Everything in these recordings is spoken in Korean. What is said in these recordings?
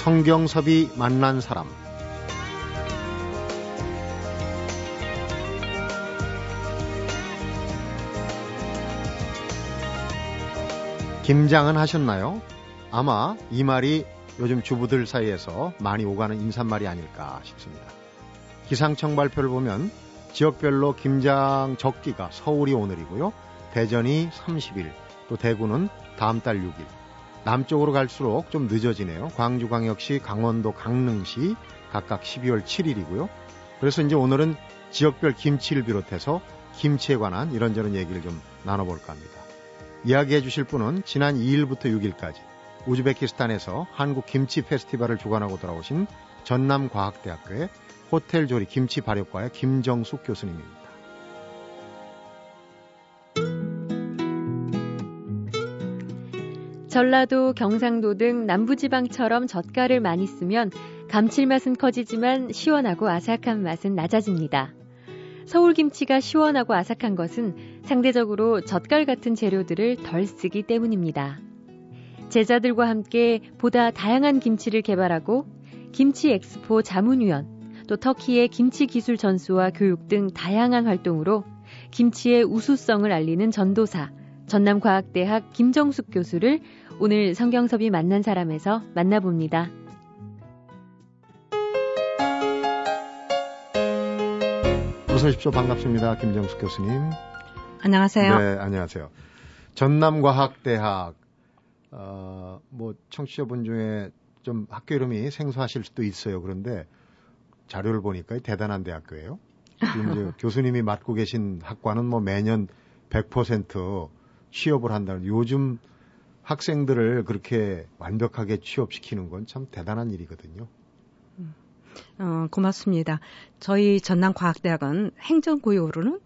성경섭이 만난 사람 김장은 하셨나요? 아마 이 말이 요즘 주부들 사이에서 많이 오가는 인사말이 아닐까 싶습니다. 기상청 발표를 보면 지역별로 김장 적기가 서울이 오늘이고요. 대전이 30일, 또 대구는 다음 달 6일. 남쪽으로 갈수록 좀 늦어지네요. 광주광역시, 강원도, 강릉시 각각 12월 7일이고요. 그래서 이제 오늘은 지역별 김치를 비롯해서 김치에 관한 이런저런 얘기를 좀 나눠볼까 합니다. 이야기해 주실 분은 지난 2일부터 6일까지 우즈베키스탄에서 한국 김치 페스티벌을 주관하고 돌아오신 전남과학대학교의 호텔 조리 김치 발효과의 김정숙 교수님입니다. 전라도, 경상도 등 남부지방처럼 젓갈을 많이 쓰면 감칠맛은 커지지만 시원하고 아삭한 맛은 낮아집니다. 서울 김치가 시원하고 아삭한 것은 상대적으로 젓갈 같은 재료들을 덜 쓰기 때문입니다. 제자들과 함께 보다 다양한 김치를 개발하고 김치 엑스포 자문위원, 또 터키의 김치 기술 전수와 교육 등 다양한 활동으로 김치의 우수성을 알리는 전도사, 전남과학대학 김정숙 교수를 오늘 성경섭이 만난 사람에서 만나봅니다. 어서 오십시오. 반갑습니다. 김정숙 교수님. 안녕하세요. 네, 안녕하세요. 전남과학대학, 어, 뭐, 청취자분 중에 좀 학교 이름이 생소하실 수도 있어요. 그런데 자료를 보니까 대단한 대학교예요. 이제 교수님이 맡고 계신 학과는 뭐 매년 100% 취업을 한다는 요즘 학생들을 그렇게 완벽하게 취업시키는 건 참 대단한 일이거든요. 어, 고맙습니다. 저희 전남과학대학은 행정구역으로는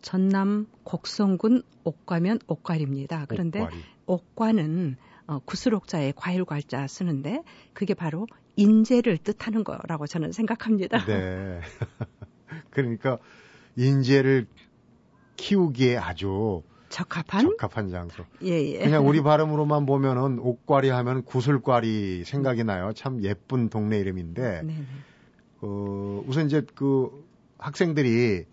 전남 곡성군 옥과면 옥과리입니다. 그런데 옥과리. 옥과는 어, 구슬옥자에 과일괄자 쓰는데 그게 바로 인재를 뜻하는 거라고 저는 생각합니다. 네. 그러니까 인재를 키우기에 아주 적합한 적합한 장소. 예, 예. 그냥 우리 발음으로만 보면은 옥과리 하면 구슬과리 생각이 나요. 참 예쁜 동네 이름인데. 네. 어, 우선 이제 그 학생들이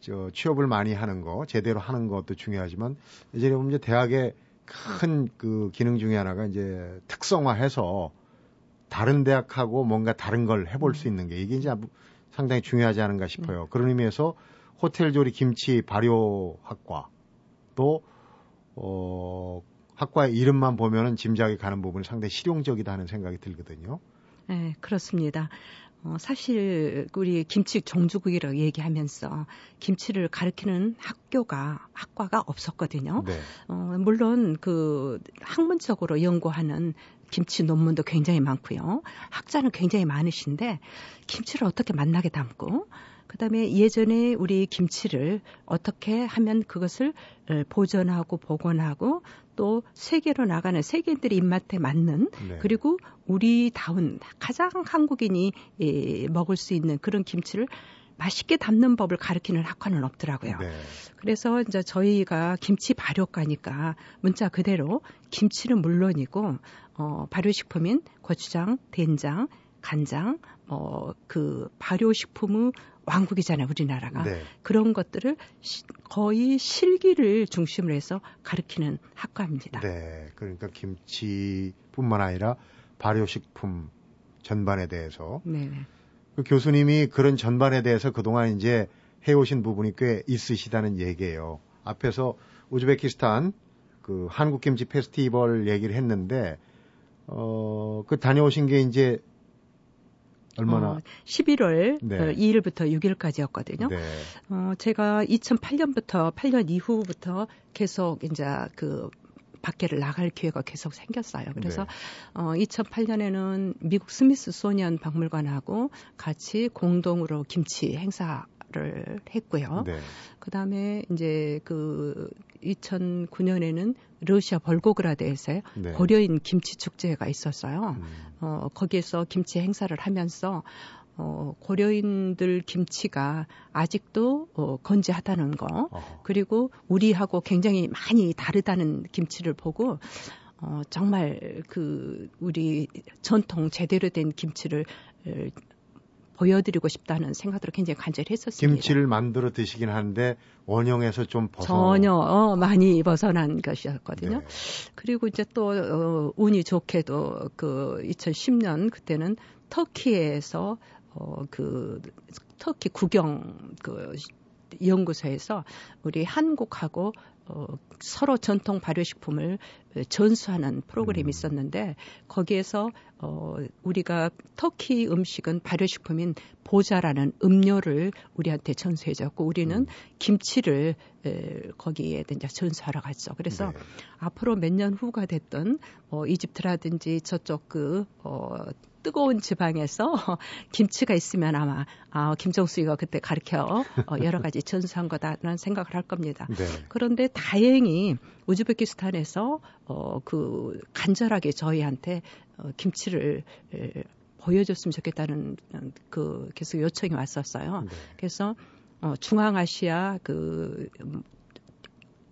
저 취업을 많이 하는 거, 제대로 하는 것도 중요하지만 예전에 보면 이제 대학의 큰 그 기능 중에 하나가 이제 특성화해서 다른 대학하고 뭔가 다른 걸 해볼 수 있는 게 이게 이제 상당히 중요하지 않은가 싶어요. 네. 그런 의미에서 호텔 조리 김치 발효학과 또 어, 학과의 이름만 보면은 짐작이 가는 부분이 상당히 실용적이다 하는 생각이 들거든요. 네, 그렇습니다. 어, 사실 우리 김치 종주국이라고 얘기하면서 김치를 가르치는 학교가 학과가 없었거든요. 네. 어, 물론 그 학문적으로 연구하는 김치 논문도 굉장히 많고요. 학자는 굉장히 많으신데 김치를 어떻게 만나게 담고 그다음에 예전에 우리 김치를 어떻게 하면 그것을 보존하고 복원하고 또 세계로 나가는 세계인들의 입맛에 맞는 네. 그리고 우리다운 가장 한국인이 예, 먹을 수 있는 그런 김치를 맛있게 담는 법을 가르치는 학과는 없더라고요. 네. 그래서 이제 저희가 김치 발효과니까 문자 그대로 김치는 물론이고 어 발효식품인 고추장, 된장, 간장, 어, 그 발효식품의 왕국이잖아요, 우리나라가. 네. 그런 것들을 시, 거의 실기를 중심으로 해서 가르치는 학과입니다. 네. 그러니까 김치뿐만 아니라 발효식품 전반에 대해서. 네. 그 교수님이 그런 전반에 대해서 그동안 이제 해오신 부분이 꽤 있으시다는 얘기예요. 앞에서 우즈베키스탄 그 한국 김치 페스티벌 얘기를 했는데 어, 그 다녀오신 게 이제 얼마나? 어, 11월 네. 2일부터 어, 6일까지였거든요. 네. 어, 제가 2008년부터 8년 이후부터 계속 이제 그 밖에를 나갈 기회가 계속 생겼어요. 그래서 네. 어 2008년에는 미국 스미스 소니언 박물관하고 같이 공동으로 김치 행사 를 했고요. 네. 그다음에 이제 그 2009년에는 러시아 벌고그라드에서 네. 고려인 김치 축제가 있었어요. 음. 어 거기에서 김치 행사를 하면서 어, 고려인들 김치가 아직도 어, 건재하다는 거, 어허. 그리고 우리하고 굉장히 많이 다르다는 김치를 보고 어, 정말 그 우리 전통 제대로 된 김치를 보여드리고 싶다는 생각으로 굉장히 간절히 했었습니다. 김치를 만들어 드시긴 하는데 원형에서 좀 벗어 전혀 어, 많이 벗어난 것이었거든요. 네. 그리고 이제 또 어, 운이 좋게도 그 2010년 그때는 터키에서 어, 그 터키 국영 그 연구소에서 우리 한국하고 어, 서로 전통 발효식품을 전수하는 프로그램이 음. 있었는데 거기에서 어, 우리가 터키 음식은 발효식품인 보자라는 음료를 우리한테 전수해 줬고 우리는 음. 김치를 에, 거기에 이제 전수하러 갔죠. 그래서 네. 앞으로 몇 년 후가 됐던 뭐 이집트라든지 저쪽 그 어, 뜨거운 지방에서 김치가 있으면 아마 아, 김정수이가 그때 가르쳐 어, 여러 가지 전수한 거다라는 생각을 할 겁니다. 네. 그런데 다행히 우즈베키스탄에서 어, 그 간절하게 저희한테 어, 김치를 에, 보여줬으면 좋겠다는 그 계속 요청이 왔었어요. 네. 그래서 어, 중앙아시아 그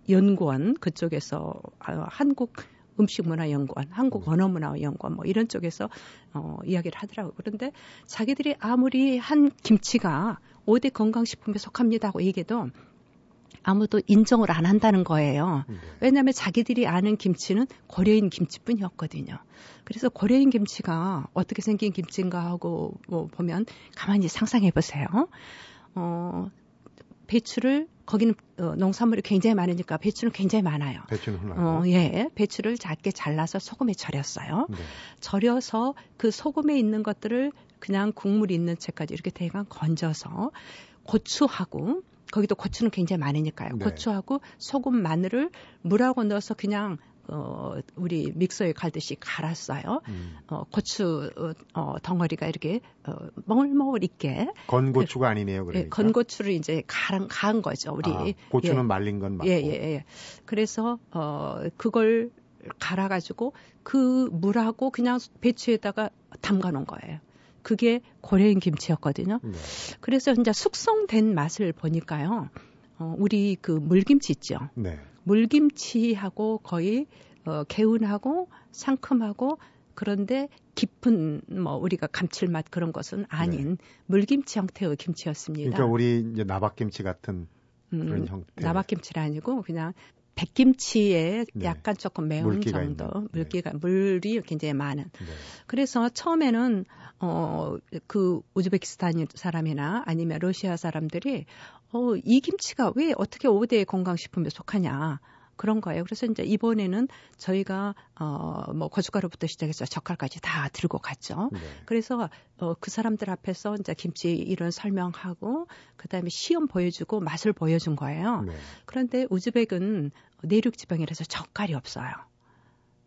연구원 그쪽에서 아, 한국 음식문화연구원, 한국언어문화연구원 뭐 이런 쪽에서 어, 이야기를 하더라고요. 그런데 자기들이 아무리 한 김치가 5대 건강식품에 속합니다 고 얘기해도 아무도 인정을 안 한다는 거예요. 네. 왜냐하면 자기들이 아는 김치는 고려인 김치뿐이었거든요. 그래서 고려인 김치가 어떻게 생긴 김치인가 하고 뭐 보면 가만히 상상해 보세요. 어, 배추를 거기는 어, 농산물이 굉장히 많으니까 배추는 굉장히 많아요. 배추는 흔하고. 어, 예. 배추를 작게 잘라서 소금에 절였어요. 네. 절여서 그 소금에 있는 것들을 그냥 국물이 있는 채까지 이렇게 대강 건져서 고추하고 거기도 고추는 굉장히 많으니까요. 네. 고추하고 소금, 마늘을 물하고 넣어서 그냥 어, 우리 믹서에 갈듯이 갈았어요. 음. 어, 고추 어, 덩어리가 이렇게 어, 멍울멍울 있게. 건 고추가 그, 아니네요, 그러니까. 예, 건 고추를 이제 갈은 간 거죠, 우리. 아, 고추는 예. 말린 건 맞고. 예, 예, 예. 그래서 어, 그걸 갈아가지고 그 물하고 그냥 배추에다가 담가 놓은 거예요. 그게 고래인 김치였거든요. 네. 그래서 이제 숙성된 맛을 보니까요. 어, 우리 그 물김치 있죠. 네. 물김치하고 거의 어, 개운하고 상큼하고 그런데 깊은 뭐 우리가 감칠맛 그런 것은 아닌 네. 물김치 형태의 김치였습니다. 그러니까 우리 이제 나박김치 같은 음, 그런 형태. 나박김치가 아니고 그냥 백김치에 네. 약간 조금 매운 물기가 정도 있는. 네. 물기가 네. 물이 굉장히 많은. 네. 그래서 처음에는 어그 우즈베키스탄 사람이나 아니면 러시아 사람들이 어이 김치가 왜 어떻게 5대 건강식품에 속하냐. 그런 거예요. 그래서 이제 이번에는 저희가 어뭐 고춧가루부터 시작해서 젓갈까지 다 들고 갔죠. 네. 그래서 어그 사람들 앞에서 이제 김치 이런 설명하고 그다음에 시험 보여주고 맛을 보여준 거예요. 네. 그런데 우즈벡은 내륙 지방이라서 젓갈이 없어요.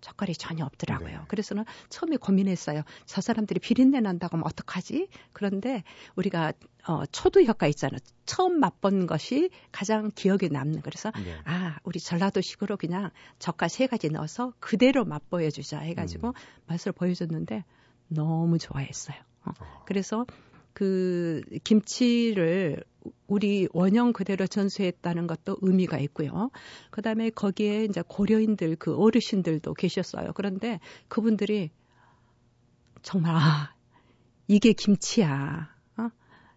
젓갈이 전혀 없더라고요. 네. 그래서는 처음에 고민했어요. 저 사람들이 비린내 난다고 하면 어떡하지? 그런데 우리가 어, 초두 효과 있잖아요. 처음 맛본 것이 가장 기억에 남는. 그래서 네. 아 우리 전라도식으로 그냥 젓갈 세 가지 넣어서 그대로 맛보여 주자 해가지고 음. 맛을 보여줬는데 너무 좋아했어요. 어. 어. 그래서 그 김치를 우리 원형 그대로 전수했다는 것도 의미가 있고요. 그다음에 거기에 이제 고려인들 그 어르신들도 계셨어요. 그런데 그분들이 정말 아, 이게 김치야. 어?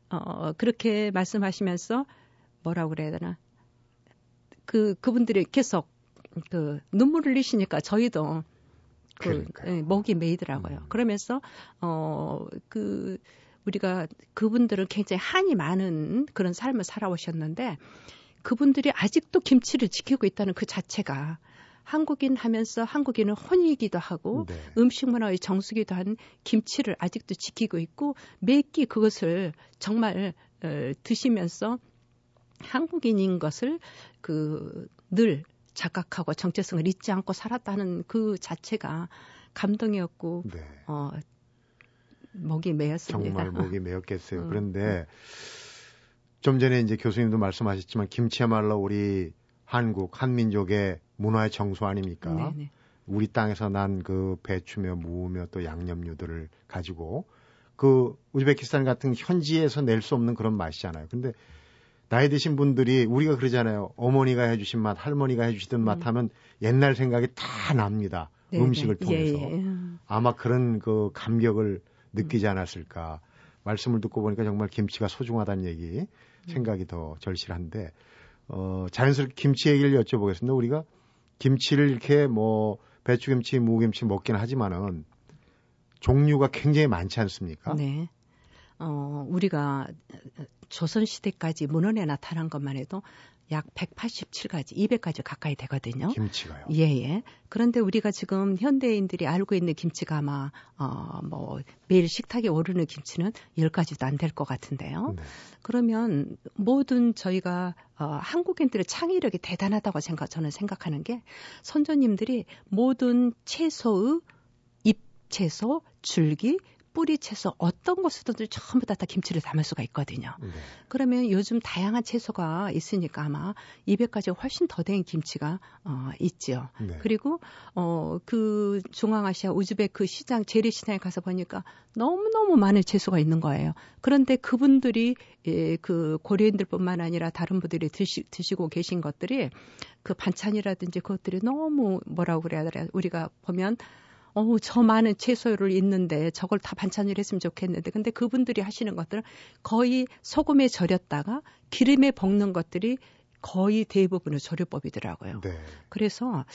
어 그렇게 말씀하시면서 뭐라고 그래야 되나? 그 그분들이 계속 그 눈물을 흘리시니까 저희도 그 예, 목이 메이더라고요. 음. 그러면서 어그 우리가 그분들은 굉장히 한이 많은 그런 삶을 살아오셨는데 그분들이 아직도 김치를 지키고 있다는 그 자체가 한국인 하면서 한국인은 혼이기도 하고 네. 음식 문화의 정수기도 한 김치를 아직도 지키고 있고 매끼 그것을 정말 어, 드시면서 한국인인 것을 그 늘 자각하고 정체성을 잊지 않고 살았다는 그 자체가 감동이었고 네. 어, 목이 메였습니다. 정말 목이 메였겠어요. 음. 그런데 좀 전에 이제 교수님도 말씀하셨지만 김치야말로 우리 한국 한민족의 문화의 정수 아닙니까? 네네. 우리 땅에서 난 그 배추며 무며 또 양념류들을 가지고 그 우즈베키스탄 같은 현지에서 낼 수 없는 그런 맛이잖아요. 근데 나이 드신 분들이 우리가 그러잖아요. 어머니가 해주신 맛, 할머니가 해주시던 맛 음. 하면 옛날 생각이 다 납니다. 네, 음식을 네. 통해서 예, 예. 아마 그런 그 감격을 느끼지 않았을까. 말씀을 듣고 보니까 정말 김치가 소중하다는 얘기 음. 생각이 더 절실한데 어, 자연스럽게 김치 얘기를 여쭤보겠습니다. 우리가 김치를 이렇게 뭐 배추김치, 무김치 먹긴 하지만은 종류가 굉장히 많지 않습니까? 네. 어, 우리가 조선시대까지 문헌에 나타난 것만 해도 약 187가지, 200가지 가까이 되거든요. 김치가요? 예, 예. 그런데 우리가 지금 현대인들이 알고 있는 김치가 아마, 어, 뭐, 매일 식탁에 오르는 김치는 10가지도 안 될 것 같은데요. 네. 그러면 모든 저희가, 어, 한국인들의 창의력이 대단하다고 생각, 저는 생각하는 게 선조님들이 모든 채소의 잎 채소, 줄기, 뿌리 채소 어떤 것으로든 전부 다, 다 김치를 담을 수가 있거든요. 네. 그러면 요즘 다양한 채소가 있으니까 아마 200가지 훨씬 더 된 김치가 어, 있지요. 네. 그리고 어, 그 중앙아시아 우즈베크 그 시장 재래 시장에 가서 보니까 너무 너무 많은 채소가 있는 거예요. 그런데 그분들이 예, 그 고려인들뿐만 아니라 다른 분들이 드시, 드시고 계신 것들이 그 반찬이라든지 그것들이 너무 뭐라고 그래야 되나 우리가 보면 어우, 저 많은 채소를 있는데 저걸 다 반찬을 했으면 좋겠는데. 근데 그분들이 하시는 것들은 거의 소금에 절였다가 기름에 볶는 것들이 거의 대부분의 조류법이더라고요. 네. 그래서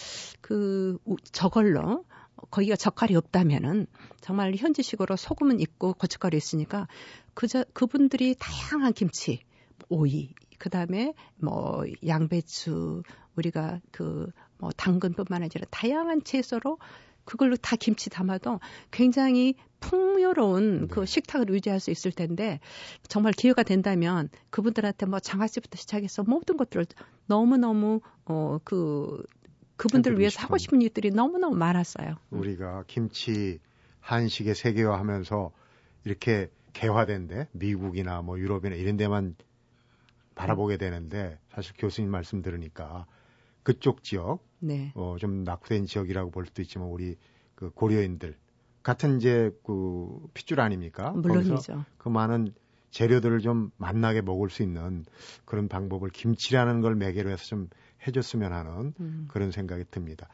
그 저걸로 거기가 젓갈이 없다면은 정말 현지식으로 소금은 있고 고춧가루 있으니까 그저 그분들이 다양한 김치, 오이, 그다음에 뭐 양배추 우리가 그 뭐 당근뿐만 아니라 다양한 채소로 그걸로 다 김치 담아도 굉장히 풍요로운 네. 그 식탁을 유지할 수 있을 텐데 정말 기회가 된다면 그분들한테 뭐 장아찌부터 시작해서 모든 것들을 너무너무 어그 그분들을 위해서 하고 싶은 일들이 너무너무 많았어요. 우리가 김치 한식의 세계화하면서 이렇게 개화된데 미국이나 뭐 유럽이나 이런 데만 바라보게 되는데 사실 교수님 말씀 들으니까 그쪽 지역 네. 어, 좀 낙후된 지역이라고 볼 수도 있지만 우리 그 고려인들 같은 이제 그 핏줄 아닙니까? 물론이죠. 그 많은 재료들을 좀 만나게 먹을 수 있는 그런 방법을 김치라는 걸 매개로 해서 좀 해줬으면 하는 음. 그런 생각이 듭니다.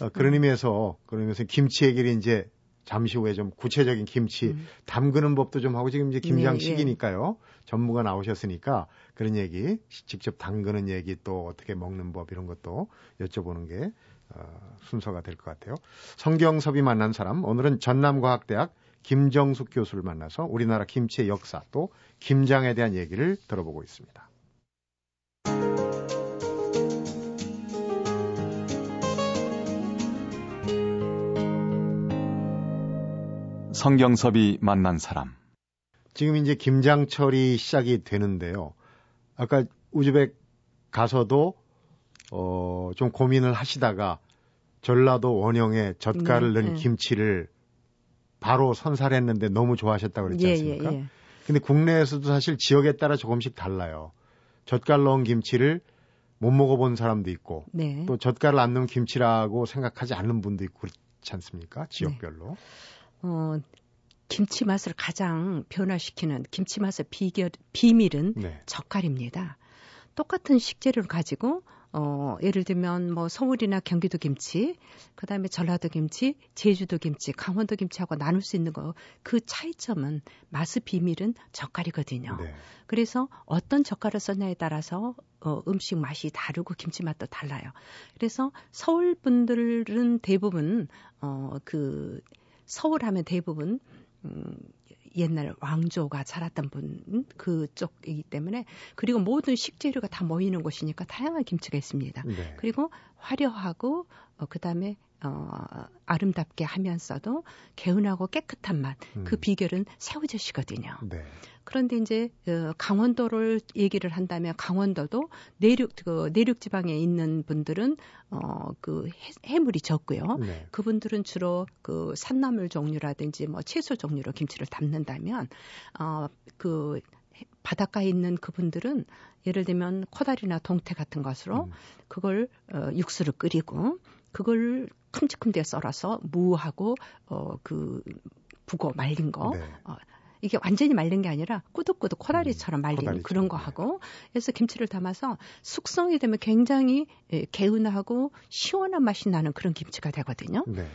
어, 그런 음. 의미에서 그런 의미에서 김치 얘기를 이제 잠시 후에 좀 구체적인 김치 음. 담그는 법도 좀 하고 지금 이제 김장 네, 예. 시기니까요. 예. 전무가 나오셨으니까 그런 얘기 직접 담그는 얘기 또 어떻게 먹는 법 이런 것도 여쭤보는 게 어, 순서가 될 것 같아요. 성경섭이 만난 사람 오늘은 전남과학대학 김정숙 교수를 만나서 우리나라 김치의 역사 또 김장에 대한 얘기를 들어보고 있습니다. 성경섭이 만난 사람. 지금 이제 김장철이 시작이 되는데요. 아까 우즈벡 가서도 어, 좀 고민을 하시다가 전라도 원형에 젓갈을 네, 넣은 네. 김치를 바로 선살했는데 너무 좋아하셨다고 그랬지 예, 않습니까? 예, 예. 근데 국내에서도 사실 지역에 따라 조금씩 달라요. 젓갈 넣은 김치를 못 먹어본 사람도 있고 네. 또 젓갈을 안 넣은 김치라고 생각하지 않는 분도 있고 그렇지 않습니까? 지역별로. 네. 어, 김치 맛을 가장 변화시키는 김치 맛의 비결, 비밀은 네. 젓갈입니다. 똑같은 식재료를 가지고 어, 예를 들면 뭐 서울이나 경기도 김치, 그다음에 전라도 김치, 제주도 김치, 강원도 김치하고 나눌 수 있는 거 그 차이점은 맛의 비밀은 젓갈이거든요. 네. 그래서 어떤 젓갈을 썼냐에 따라서 어, 음식 맛이 다르고 김치 맛도 달라요. 그래서 서울 분들은 대부분 어, 그 서울 하면 대부분 음, 옛날 왕조가 자랐던 분 그쪽이기 때문에 그리고 모든 식재료가 다 모이는 곳이니까 다양한 김치가 있습니다. 네. 그리고 화려하고 어, 그 다음에 어, 아름답게 하면서도 개운하고 깨끗한 맛, 그 음. 그 비결은 새우젓이거든요. 네. 그런데 이제 어, 강원도를 얘기를 한다면 강원도도 내륙 그 내륙 지방에 있는 분들은 어 그 해 물이 적고요. 네. 그분들은 주로 그 산나물 종류라든지 뭐 채소 종류로 김치를 담는다면 어 그 바닷가에 있는 그분들은 예를 들면 코다리나 동태 같은 것으로 음. 그걸 어, 육수를 끓이고 그걸 큼직큼하게 썰어서 무하고 어 그 북어 말린 거 네. 어, 이게 완전히 말린 게 아니라 꾸덕꾸덕 코다리처럼 음, 말린 음, 그런 거 하고 그래서 김치를 담아서 숙성이 되면 굉장히 예, 개운하고 시원한 맛이 나는 그런 김치가 되거든요. 네.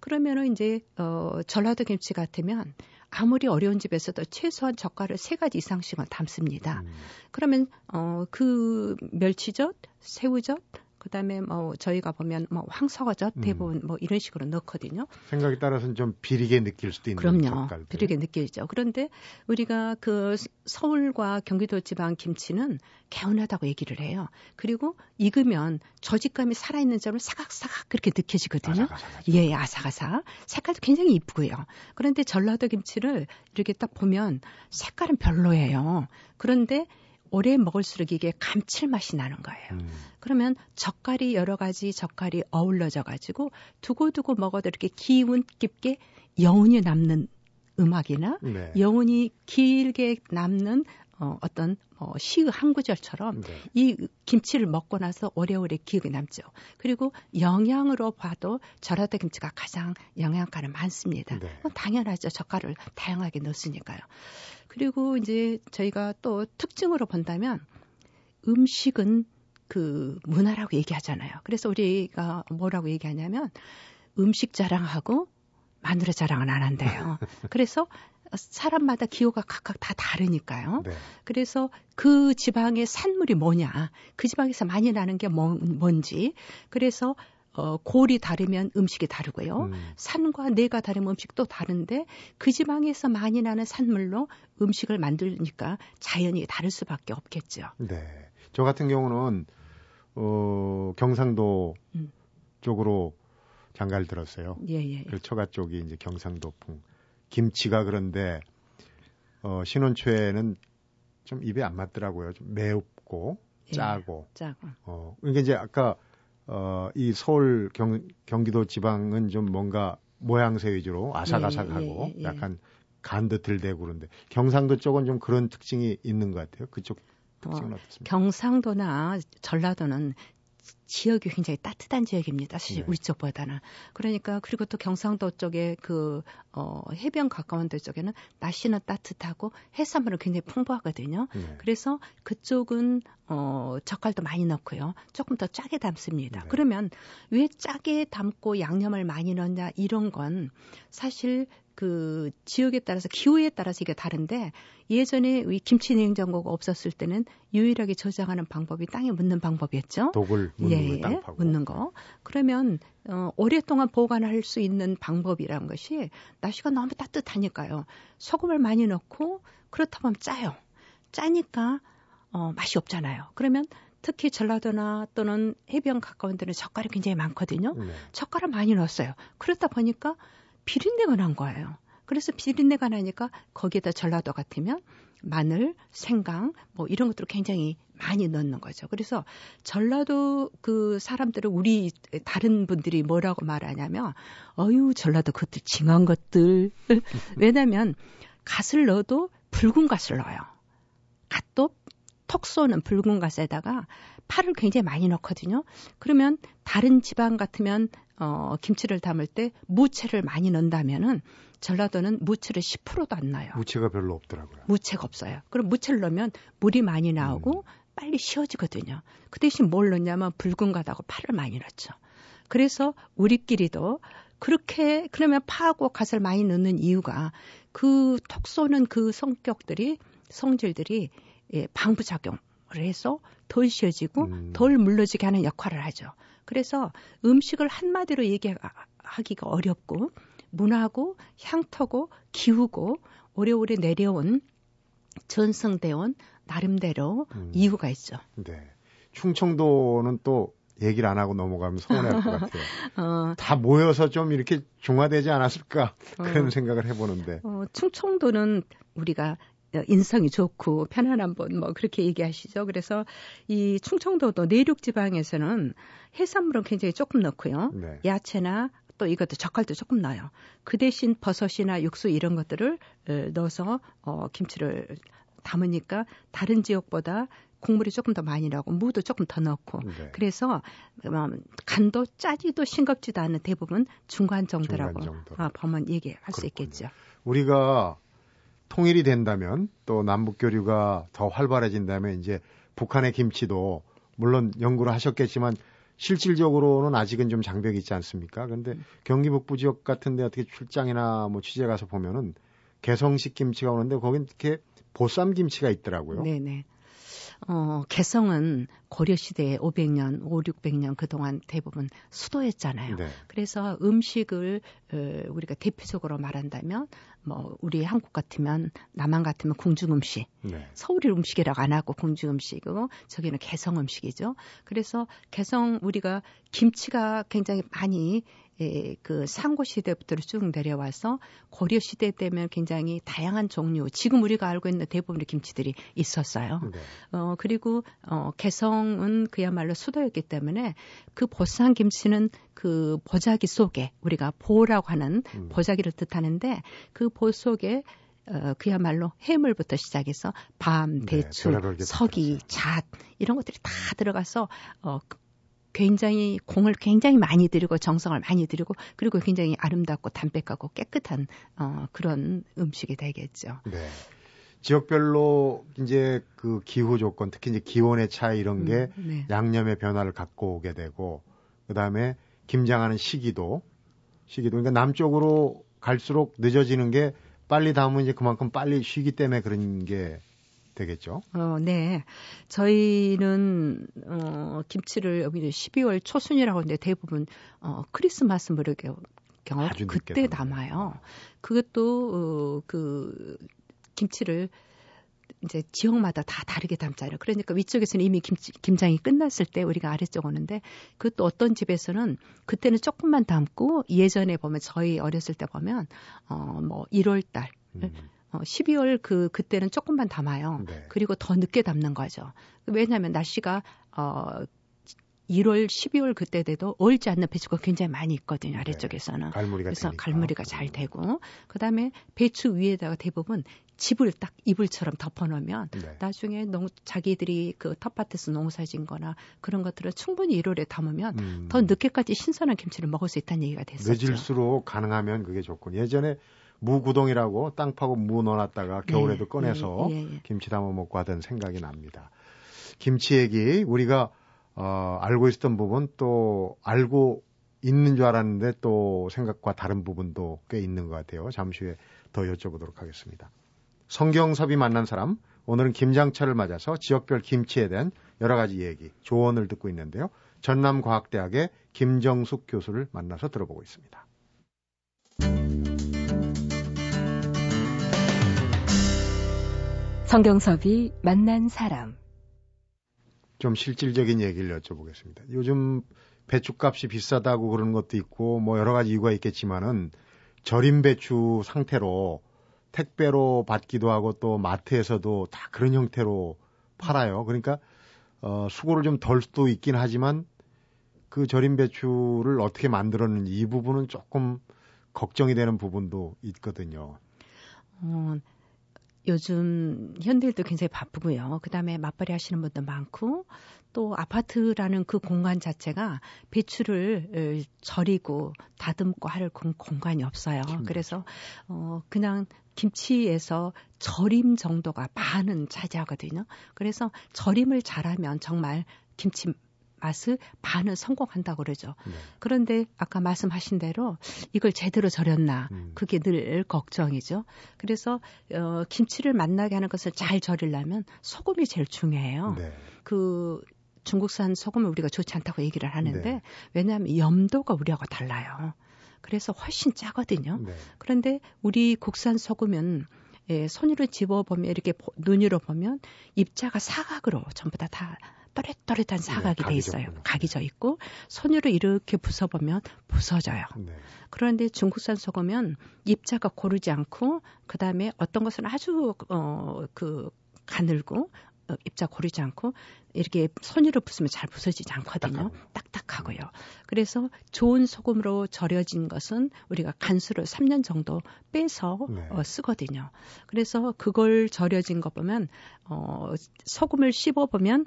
그러면은 이제 어 전라도 김치 같으면 아무리 어려운 집에서도 최소한 젓갈을 세 가지 이상씩은 담습니다. 음. 그러면 어그 멸치젓, 새우젓, 그다음에 뭐 저희가 보면 뭐 황석어젓 음. 대부분 뭐 이런 식으로 넣거든요. 생각에 따라서는 좀 비리게 느낄 수도 있는 그럼요. 젓갈들. 비리게 느끼죠. 그런데 우리가 그 서울과 경기도 지방 김치는 개운하다고 얘기를 해요. 그리고 익으면 저직감이 살아있는 점을 사각사각 그렇게 느껴지거든요. 아삭아삭하죠. 예, 아삭아삭. 색깔도 굉장히 이쁘고요. 그런데 전라도 김치를 이렇게 딱 보면 색깔은 별로예요. 그런데 오래 먹을수록 이게 감칠맛이 나는 거예요. 음. 그러면 젓갈이 여러 가지 젓갈이 어울러져 가지고 두고두고 먹어도 이렇게 기운 깊게 여운이 남는 음악이나 네. 여운이 길게 남는 어, 어떤 어, 시의 한 구절처럼 네. 이 김치를 먹고 나서 오래오래 기억에 남죠. 그리고 영양으로 봐도 절하대 김치가 가장 영양가는 많습니다. 네. 당연하죠. 젓갈을 다양하게 넣었으니까요. 그리고 이제 저희가 또 특징으로 본다면 음식은 그 문화라고 얘기하잖아요. 그래서 우리가 뭐라고 얘기하냐면 음식 자랑하고 마누라 자랑은 안 한대요. 그래서 사람마다 기호가 각각 다 다르니까요. 네. 그래서 그 지방의 산물이 뭐냐, 그 지방에서 많이 나는 게 뭐, 뭔지, 그래서 어, 골이 다르면 음식이 다르고요. 음. 산과 내가 다르면 음식도 다른데 그 지방에서 많이 나는 산물로 음식을 만들니까 자연이 다를 수밖에 없겠죠. 네. 저 같은 경우는 어, 경상도 음. 쪽으로 장가를 들었어요. 예, 예. 그 처가 쪽이 이제 경상도풍. 김치가 그런데 어, 신혼초에는 좀 입에 안 맞더라고요. 좀 매웁고 예, 짜고. 짜고. 어, 그러니까 이제 아까 어, 이 서울 경, 경기도 지방은 좀 뭔가 모양새 위주로 아삭아삭하고 예, 예, 예, 약간 간도 들대고 그런데 경상도 쪽은 좀 그런 특징이 있는 것 같아요. 그쪽 특징은 어, 어떻습니까? 경상도나 전라도는 지역이 굉장히 따뜻한 지역입니다. 사실 네. 우리 쪽보다는. 그러니까 그리고 또 경상도 쪽에 그 어, 해변 가까운 데 쪽에는 날씨는 따뜻하고 해산물은 굉장히 풍부하거든요. 네. 그래서 그쪽은 어, 젓갈도 많이 넣고요. 조금 더 짜게 담습니다. 네. 그러면 왜 짜게 담고 양념을 많이 넣냐 이런 건 사실 그 지역에 따라서 기후에 따라서 이게 다른데 예전에 이 김치 냉장고가 없었을 때는 유일하게 저장하는 방법이 땅에 묻는 방법이었죠. 독을 묻는 예, 땅 파고. 묻는 거. 그러면 어, 오랫동안 보관할 수 있는 방법이란 것이 날씨가 너무 따뜻하니까요. 소금을 많이 넣고 그렇다 보면 짜요. 짜니까 어, 맛이 없잖아요. 그러면 특히 전라도나 또는 해변 가까운 데는 젓갈이 굉장히 많거든요. 네. 젓갈을 많이 넣었어요. 그렇다 보니까 비린내가 난 거예요. 그래서 비린내가 나니까 거기에다 전라도 같으면 마늘, 생강 뭐 이런 것들을 굉장히 많이 넣는 거죠. 그래서 전라도 그 사람들은 우리 다른 분들이 뭐라고 말하냐면 어유 전라도 그것들 징한 것들 왜냐면 갓을 넣어도 붉은 갓을 넣어요. 갓도 톡 쏘는 붉은 갓에다가 파를 굉장히 많이 넣거든요. 그러면 다른 지방 같으면 어, 김치를 담을 때 무채를 많이 넣는다면은 전라도는 무채를 10%도 안 나요. 무채가 별로 없더라고요. 무채가 없어요. 그럼 무채를 넣으면 물이 많이 나오고 음. 빨리 쉬어지거든요. 그 대신 뭘 넣냐면 붉은 갓하고 파를 많이 넣죠. 그래서 우리끼리도 그렇게 그러면 파하고 갓을 많이 넣는 이유가 그 톡 쏘는 그 성격들이 성질들이 예, 방부작용을 해서 덜 쉬어지고 음. 덜 물러지게 하는 역할을 하죠. 그래서 음식을 한마디로 얘기하기가 어렵고 문화고 향토고 기후고 오래오래 내려온 온 나름대로 음. 이유가 있죠. 네. 충청도는 또 얘기를 안 하고 넘어가면 서운할 것 같아요. 어, 다 모여서 좀 이렇게 중화되지 않았을까 그런 어, 생각을 해보는데. 어, 충청도는 우리가 인성이 좋고 편안한 분 뭐 그렇게 얘기하시죠. 그래서 이 충청도도 내륙 지방에서는 해산물은 굉장히 조금 넣고요. 네. 야채나 또 이것도 젓갈도 조금 넣어요. 그 대신 버섯이나 육수 이런 것들을 넣어서 어, 김치를 담으니까 다른 지역보다 국물이 조금 더 많이 나고 무도 조금 더 넣고 네. 그래서 음, 간도 짜지도 싱겁지도 않은 대부분 중간 정도라고 중간 정도. 아, 보면 얘기할 그렇군요. 수 있겠죠. 우리가 통일이 된다면 또 남북 교류가 더 활발해진다면 이제 북한의 김치도 물론 연구를 하셨겠지만 실질적으로는 아직은 좀 장벽이 있지 않습니까? 그런데 경기 북부 지역 같은 데 어떻게 출장이나 뭐 취재 가서 보면은 개성식 김치가 오는데 거긴 이렇게 보쌈 김치가 있더라고요. 네네. 어, 개성은 고려 시대에 500년, 5, 600년 그동안 대부분 수도였잖아요. 네. 그래서 음식을 어, 우리가 대표적으로 말한다면 뭐 우리 한국 같으면 남한 같으면 궁중 음식, 네. 서울의 음식이라고 안 하고 궁중 음식이고 저기는 개성 음식이죠. 그래서 개성 우리가 김치가 굉장히 많이 예, 그 상고 시대부터 쭉 내려와서 고려 시대 때면 굉장히 다양한 종류 지금 우리가 알고 있는 대부분의 김치들이 있었어요. 네. 어 그리고 어 개성은 그야말로 수도였기 때문에 그 보쌈 김치는 그 보자기 속에 우리가 보라고 하는 음. 보자기를 뜻하는데 그 보 속에 어, 그야말로 해물부터 시작해서 밤, 네, 대추, 네, 서기, 잣 이런 것들이 다 들어가서 어, 굉장히 공을 굉장히 많이 들이고 정성을 많이 들이고 그리고 굉장히 아름답고 담백하고 깨끗한 어, 그런 음식이 되겠죠. 네. 지역별로 이제 그 기후 조건, 특히 이제 기온의 차이 이런 게 음, 네. 양념의 변화를 갖고 오게 되고 그다음에 김장하는 시기도 시기도 그러니까 남쪽으로 갈수록 늦어지는 게 빨리 담으면 이제 그만큼 빨리 쉬기 때문에 그런 게 되겠죠? 어, 네. 저희는 어, 김치를 여기 12월 초순이라고 하는데 대부분 어, 크리스마스 무렵에 경험 그때 담아요. 그것도 어, 그 김치를 이제 지역마다 다 다르게 담잖아요. 그러니까 위쪽에서는 이미 김치, 김장이 끝났을 때 우리가 아래쪽 오는데 그것도 어떤 집에서는 그때는 조금만 담고 예전에 보면 저희 어렸을 때 보면 어뭐 1월 달 음. 어, 12월 그 그때는 조금만 담아요. 네. 그리고 더 늦게 담는 거죠. 왜냐하면 날씨가 어 1월, 12월 그때 돼도 얼지 않는 배추가 굉장히 많이 있거든요. 아래쪽에서는. 네. 갈무리가 그래서 되니까. 갈무리가 잘 되고 그다음에 배추 위에다가 대부분 집을 딱 이불처럼 덮어놓으면 네. 나중에 농 자기들이 그 텃밭에서 농사진 거나 그런 것들을 충분히 1월에 담으면 음. 더 늦게까지 신선한 김치를 먹을 수 있다는 얘기가 됐었죠. 늦을수록 가능하면 그게 좋군. 예전에 무구동이라고 땅 파고 무 넣어놨다가 겨울에도 네, 꺼내서 네, 네, 김치 담아 먹고 하던 생각이 납니다. 김치 얘기 우리가 어, 알고 있었던 부분 또 알고 있는 줄 알았는데 또 생각과 다른 부분도 꽤 있는 것 같아요. 잠시 후에 더 여쭤보도록 하겠습니다. 성경섭이 만난 사람 오늘은 김장철을 맞아서 지역별 김치에 대한 여러 가지 얘기, 조언을 듣고 있는데요. 전남과학대학의 김정숙 교수를 만나서 들어보고 있습니다. 성경섭이 만난 사람. 좀 실질적인 얘기를 여쭤보겠습니다. 요즘 배추값이 비싸다고 그러는 것도 있고 뭐 여러 가지 이유가 있겠지만은 절임 배추 상태로 택배로 받기도 하고 또 마트에서도 다 그런 형태로 팔아요. 그러니까 어 수고를 좀 덜 수도 있긴 하지만 그 절임 배추를 어떻게 만들었는지 이 부분은 조금 걱정이 되는 부분도 있거든요. 어, 요즘 현대인도 굉장히 바쁘고요. 그 다음에 맞벌이 하시는 분도 많고 또 아파트라는 그 공간 자체가 배추를 절이고 다듬고 할 공간이 없어요. 그래서 어 그냥 김치에서 절임 정도가 반은 차지하거든요. 그래서 절임을 잘하면 정말 김치 맛을 반은 성공한다고 그러죠. 네. 그런데 아까 말씀하신 대로 이걸 제대로 절였나 음. 그게 늘 걱정이죠. 그래서 어, 김치를 만나게 하는 것을 잘 절이려면 소금이 제일 중요해요. 네. 그 중국산 소금을 우리가 좋지 않다고 얘기를 하는데 네. 왜냐하면 염도가 우리하고 달라요. 그래서 훨씬 짜거든요. 네. 그런데 우리 국산 소금은 예, 손으로 집어 보면 이렇게 눈으로 보면 입자가 사각으로 전부 다 다 또렷또렷한 네, 사각이 네, 돼 있어요. 각이 져 있고 손으로 이렇게 부숴보면 부서져요. 네. 그런데 중국산 소금은 입자가 고르지 않고 그 다음에 어떤 것은 아주 어 그 가늘고 어, 입자 고르지 않고 이렇게 손으로 부수면 잘 부서지지 않거든요. 딱딱하고. 요 그래서 좋은 소금으로 절여진 것은 우리가 간수를 3년 정도 빼서 네. 어, 쓰거든요. 그래서 그걸 절여진 거 보면 어, 소금을 씹어 보면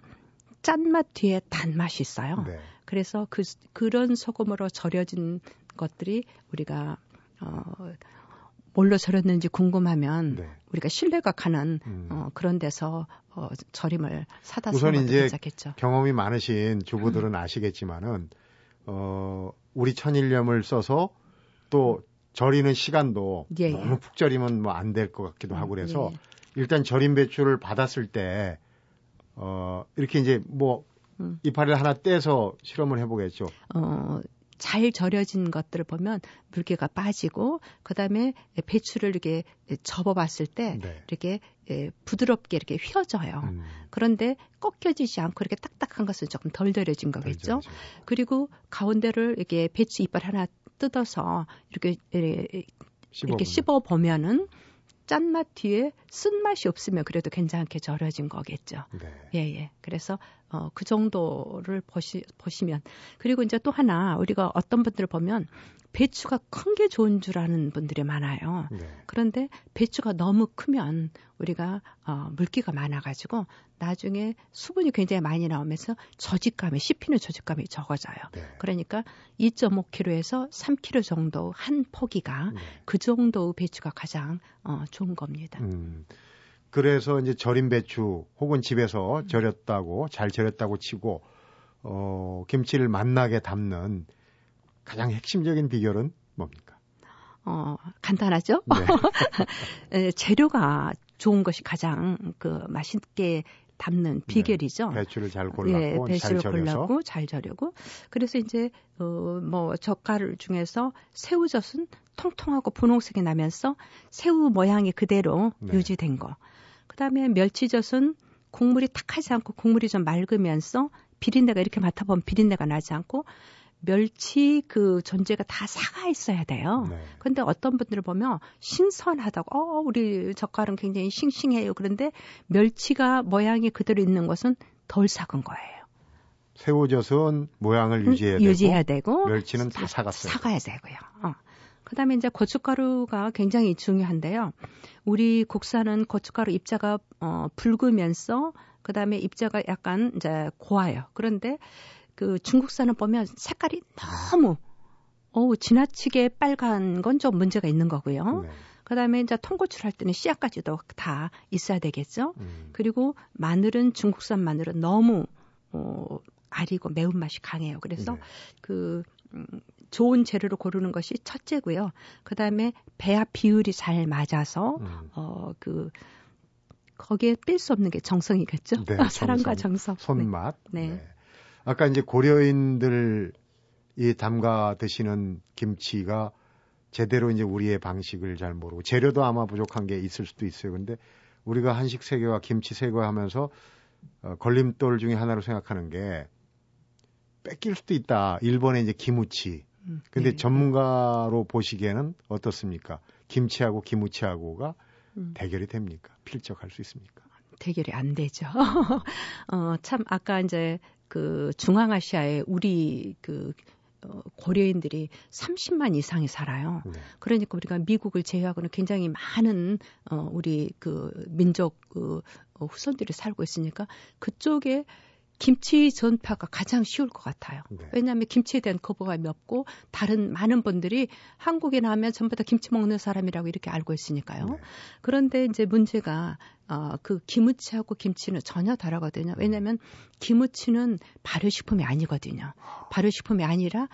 짠맛 뒤에 단맛이 있어요. 네. 그래서 그 그런 소금으로 절여진 것들이 우리가 어 뭘로 절였는지 궁금하면 네. 우리가 신뢰가 가는 음. 어, 그런 데서 어, 절임을 사다 우선 이제 괜찮겠죠. 경험이 많으신 주부들은 음. 아시겠지만은 어, 우리 천일염을 써서 또 절이는 시간도 예, 예. 너무 푹 절이면 뭐 안 될 것 같기도 하고 그래서 예. 일단 절임 배추를 받았을 때 어, 이렇게 이제 뭐 음. 이파리를 하나 떼서 실험을 해보겠죠. 어, 잘 절여진 것들을 보면 물기가 빠지고 그다음에 배추를 이렇게 접어봤을 때 네. 이렇게 예, 부드럽게 이렇게 휘어져요. 음. 그런데 꺾여지지 않고 이렇게 딱딱한 것은 조금 덜 절여진 거겠죠. 덜 그리고 가운데를 이렇게 배추 이빨 하나 뜯어서 이렇게 이렇게 씹어 보면은 짠맛 뒤에 쓴맛이 없으면 그래도 괜찮게 절여진 거겠죠. 네. 예, 예. 그래서 어, 그 정도를 보시, 보시면 그리고 이제 또 하나 우리가 어떤 분들을 보면 배추가 큰 게 좋은 줄 아는 분들이 많아요. 네. 그런데 배추가 너무 크면 우리가 어, 물기가 많아가지고 나중에 수분이 굉장히 많이 나오면서 저직감이 씹히는 저직감이 적어져요. 네. 그러니까 2.5kg에서 3kg 정도 한 포기가 네. 그 정도 배추가 가장 어, 좋은 겁니다. 음. 그래서 이제 절임 배추 혹은 집에서 절였다고 잘 절였다고 치고 어, 김치를 맛나게 담는 가장 핵심적인 비결은 뭡니까? 어, 간단하죠? 네. 재료가 좋은 것이 가장 그 맛있게 담는 네. 비결이죠. 네, 배추를 잘 골랐고 네, 배추를 잘 골라고 잘 절여고 그래서 이제 어뭐 젓갈 중에서 새우젓은 통통하고 분홍색이 나면서 새우 모양이 그대로 네. 유지된 거. 그다음에 멸치젓은 국물이 탁하지 않고 국물이 좀 맑으면서 비린내가 이렇게 맡아보면 비린내가 나지 않고 멸치 그 존재가 다 사가 있어야 돼요. 네. 근데 어떤 분들을 보면 신선하다고, 어, 우리 젓갈은 굉장히 싱싱해요. 그런데 멸치가 모양이 그대로 있는 것은 덜 삭은 거예요. 새우젓은 모양을 음, 유지해야, 유지해야 되고, 되고, 멸치는 다 사갔어요. 사가야 되고요. 어. 그다음에 이제 고춧가루가 굉장히 중요한데요. 우리 국산은 고춧가루 입자가 어 붉으면서 그다음에 입자가 약간 이제 고와요. 그런데 그 중국산은 보면 색깔이 너무 어우 지나치게 빨간 건 좀 문제가 있는 거고요. 네. 그다음에 이제 통고추를 할 때는 씨앗까지도 다 있어야 되겠죠. 음. 그리고 마늘은 중국산 마늘은 너무 어 아리고 매운맛이 강해요. 그래서 네. 그 음, 좋은 재료를 고르는 것이 첫째고요. 그다음에 배합 비율이 잘 맞아서 음. 어그 거기에 뺄 수 없는 게 정성이겠죠. 네, 사랑과 정성. 손맛. 네. 네. 아까 이제 고려인들이 담가 드시는 김치가 제대로 이제 우리의 방식을 잘 모르고 재료도 아마 부족한 게 있을 수도 있어요. 근데 우리가 한식 세계와 김치 세계 하면서 어, 걸림돌 중에 하나로 생각하는 게 뺏길 수도 있다. 일본의 이제 기무치. 음, 근데 네. 전문가로 보시기에는 어떻습니까? 김치하고 기무치하고가 음. 대결이 됩니까? 필적할 수 있습니까? 대결이 안 되죠. 어, 참 아까 이제 그 중앙아시아에 우리 그 어, 고려인들이 30만 이상이 살아요. 네. 그러니까 우리가 미국을 제외하고는 굉장히 많은 어 우리 그 민족 그 어, 후손들이 살고 있으니까 그쪽에 김치 전파가 가장 쉬울 것 같아요. 네. 왜냐하면 김치에 대한 거부감이 없고 다른 많은 분들이 한국에 나면 전부 다 김치 먹는 사람이라고 이렇게 알고 있으니까요. 네. 그런데 이제 문제가 어, 그 기무치하고 김치는 전혀 다르거든요. 왜냐하면 기무치는 발효식품이 아니거든요. 발효식품이 아니라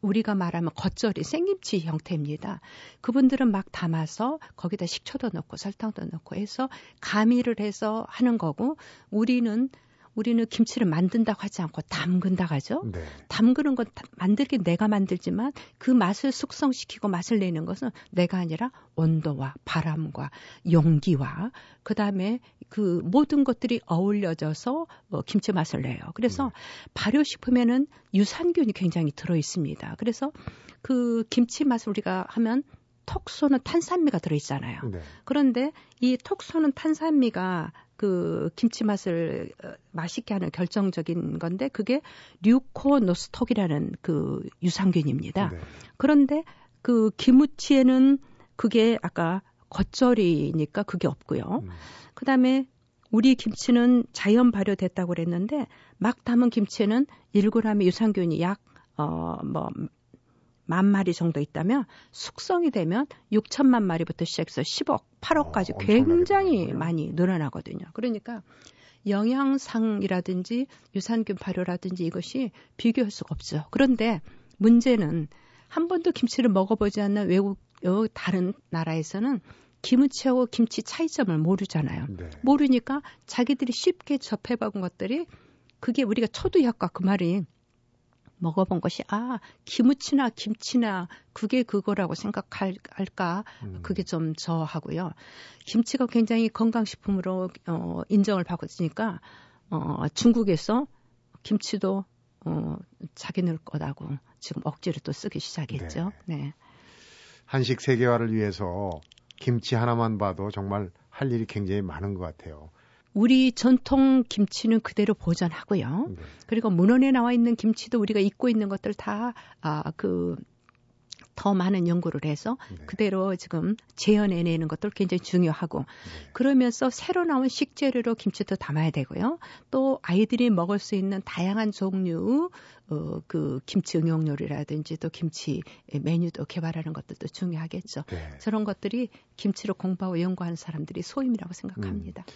우리가 말하면 겉절이 생김치 형태입니다. 그분들은 막 담아서 거기다 식초도 넣고 설탕도 넣고 해서 가미를 해서 하는 거고 우리는 우리는 김치를 만든다고 하지 않고 담근다고 하죠. 네. 담그는 건 만들긴 내가 만들지만 그 맛을 숙성시키고 맛을 내는 것은 내가 아니라 온도와 바람과 용기와 그 다음에 그 모든 것들이 어울려져서 뭐 김치 맛을 내요. 그래서 네. 발효식품에는 유산균이 굉장히 들어 있습니다. 그래서 그 김치 맛을 우리가 하면 톡 쏘는 탄산미가 들어있잖아요. 네. 그런데 이 톡 쏘는 탄산미가 그 김치 맛을 어, 맛있게 하는 결정적인 건데 그게 류코노스톡이라는 그 유산균입니다. 네. 그런데 그 기무치에는 그게 아까 겉절이니까 그게 없고요. 음. 그다음에 우리 김치는 자연 발효됐다고 그랬는데 막 담은 김치에는 1g의 유산균이 약 어 뭐 만 마리 정도 있다면 숙성이 되면 6천만 마리부터 시작해서 10억, 8억까지 어, 굉장히 많이 늘어나거든요. 그러니까 영양상이라든지 유산균 발효라든지 이것이 비교할 수가 없죠. 그런데 문제는 한 번도 김치를 먹어보지 않는 외국 다른 나라에서는 김치하고 김치 차이점을 모르잖아요. 네. 모르니까 자기들이 쉽게 접해본 것들이 그게 우리가 초두약과 그 말이 먹어본 것이 아 김치나 김치나 그게 그거라고 생각할까 음. 그게 좀 저하고요. 김치가 굉장히 건강식품으로 어, 인정을 받았으니까 어, 중국에서 김치도 어, 자기네 거라고 지금 억지로 또 쓰기 시작했죠. 네. 네. 한식 세계화를 위해서 김치 하나만 봐도 정말 할 일이 굉장히 많은 것 같아요. 우리 전통 김치는 그대로 보존하고요. 네. 그리고 문헌에 나와 있는 김치도 우리가 잊고 있는 것들 다, 아, 그, 더 많은 연구를 해서 네. 그대로 지금 재현해내는 것들 굉장히 중요하고 네. 그러면서 새로 나온 식재료로 김치도 담아야 되고요. 또 아이들이 먹을 수 있는 다양한 종류 어, 그 김치 응용 요리라든지 또 김치 메뉴도 개발하는 것들도 중요하겠죠. 네. 저런 것들이 김치를 공부하고 연구하는 사람들이 소임이라고 생각합니다. 음.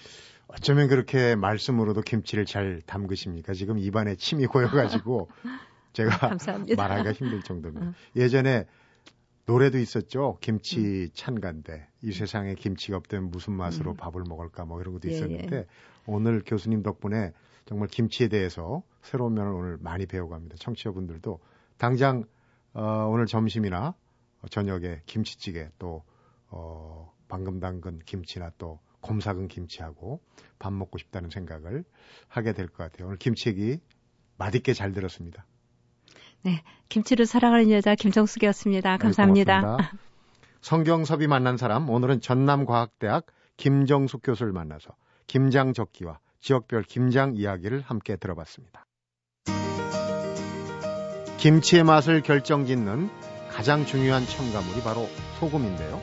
어쩌면 그렇게 말씀으로도 김치를 잘 담그십니까? 지금 입안에 침이 고여가지고 제가 말하기가 힘들 정도입니다. 어. 예전에 노래도 있었죠. 김치 음. 찬간데 이 세상에 김치가 없다면 무슨 맛으로 음. 밥을 먹을까 뭐 이런 것도 예, 있었는데 예. 오늘 교수님 덕분에 정말 김치에 대해서 새로운 면을 오늘 많이 배워갑니다. 청취자분들도 당장 어, 오늘 점심이나 저녁에 김치찌개 또 어, 방금 담근 김치나 또 곰삭은 김치하고 밥 먹고 싶다는 생각을 하게 될 것 같아요. 오늘 김치 얘기 맛있게 잘 들었습니다. 네, 김치를 사랑하는 여자 김정숙이었습니다. 네, 감사합니다. 네, 성경섭이 만난 사람 오늘은 전남과학대학 김정숙 교수를 만나서 김장 적기와 지역별 김장 이야기를 함께 들어봤습니다. 김치의 맛을 결정짓는 가장 중요한 첨가물이 바로 소금인데요.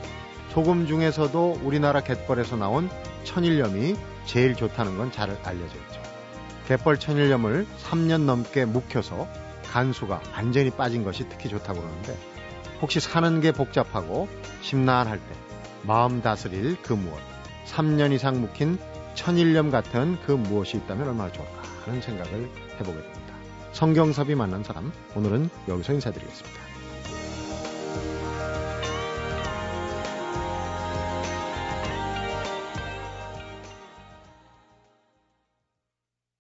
소금 중에서도 우리나라 갯벌에서 나온 천일염이 제일 좋다는 건 잘 알려져 있죠. 갯벌 천일염을 3년 넘게 묵혀서 간수가 완전히 빠진 것이 특히 좋다고 그러는데 혹시 사는 게 복잡하고 심란할 때 마음 다스릴 그 무엇 3년 이상 묵힌 천일염 같은 그 무엇이 있다면 얼마나 좋을까 하는 생각을 해보게 됩니다. 성경섭이 만난 사람 오늘은 여기서 인사드리겠습니다.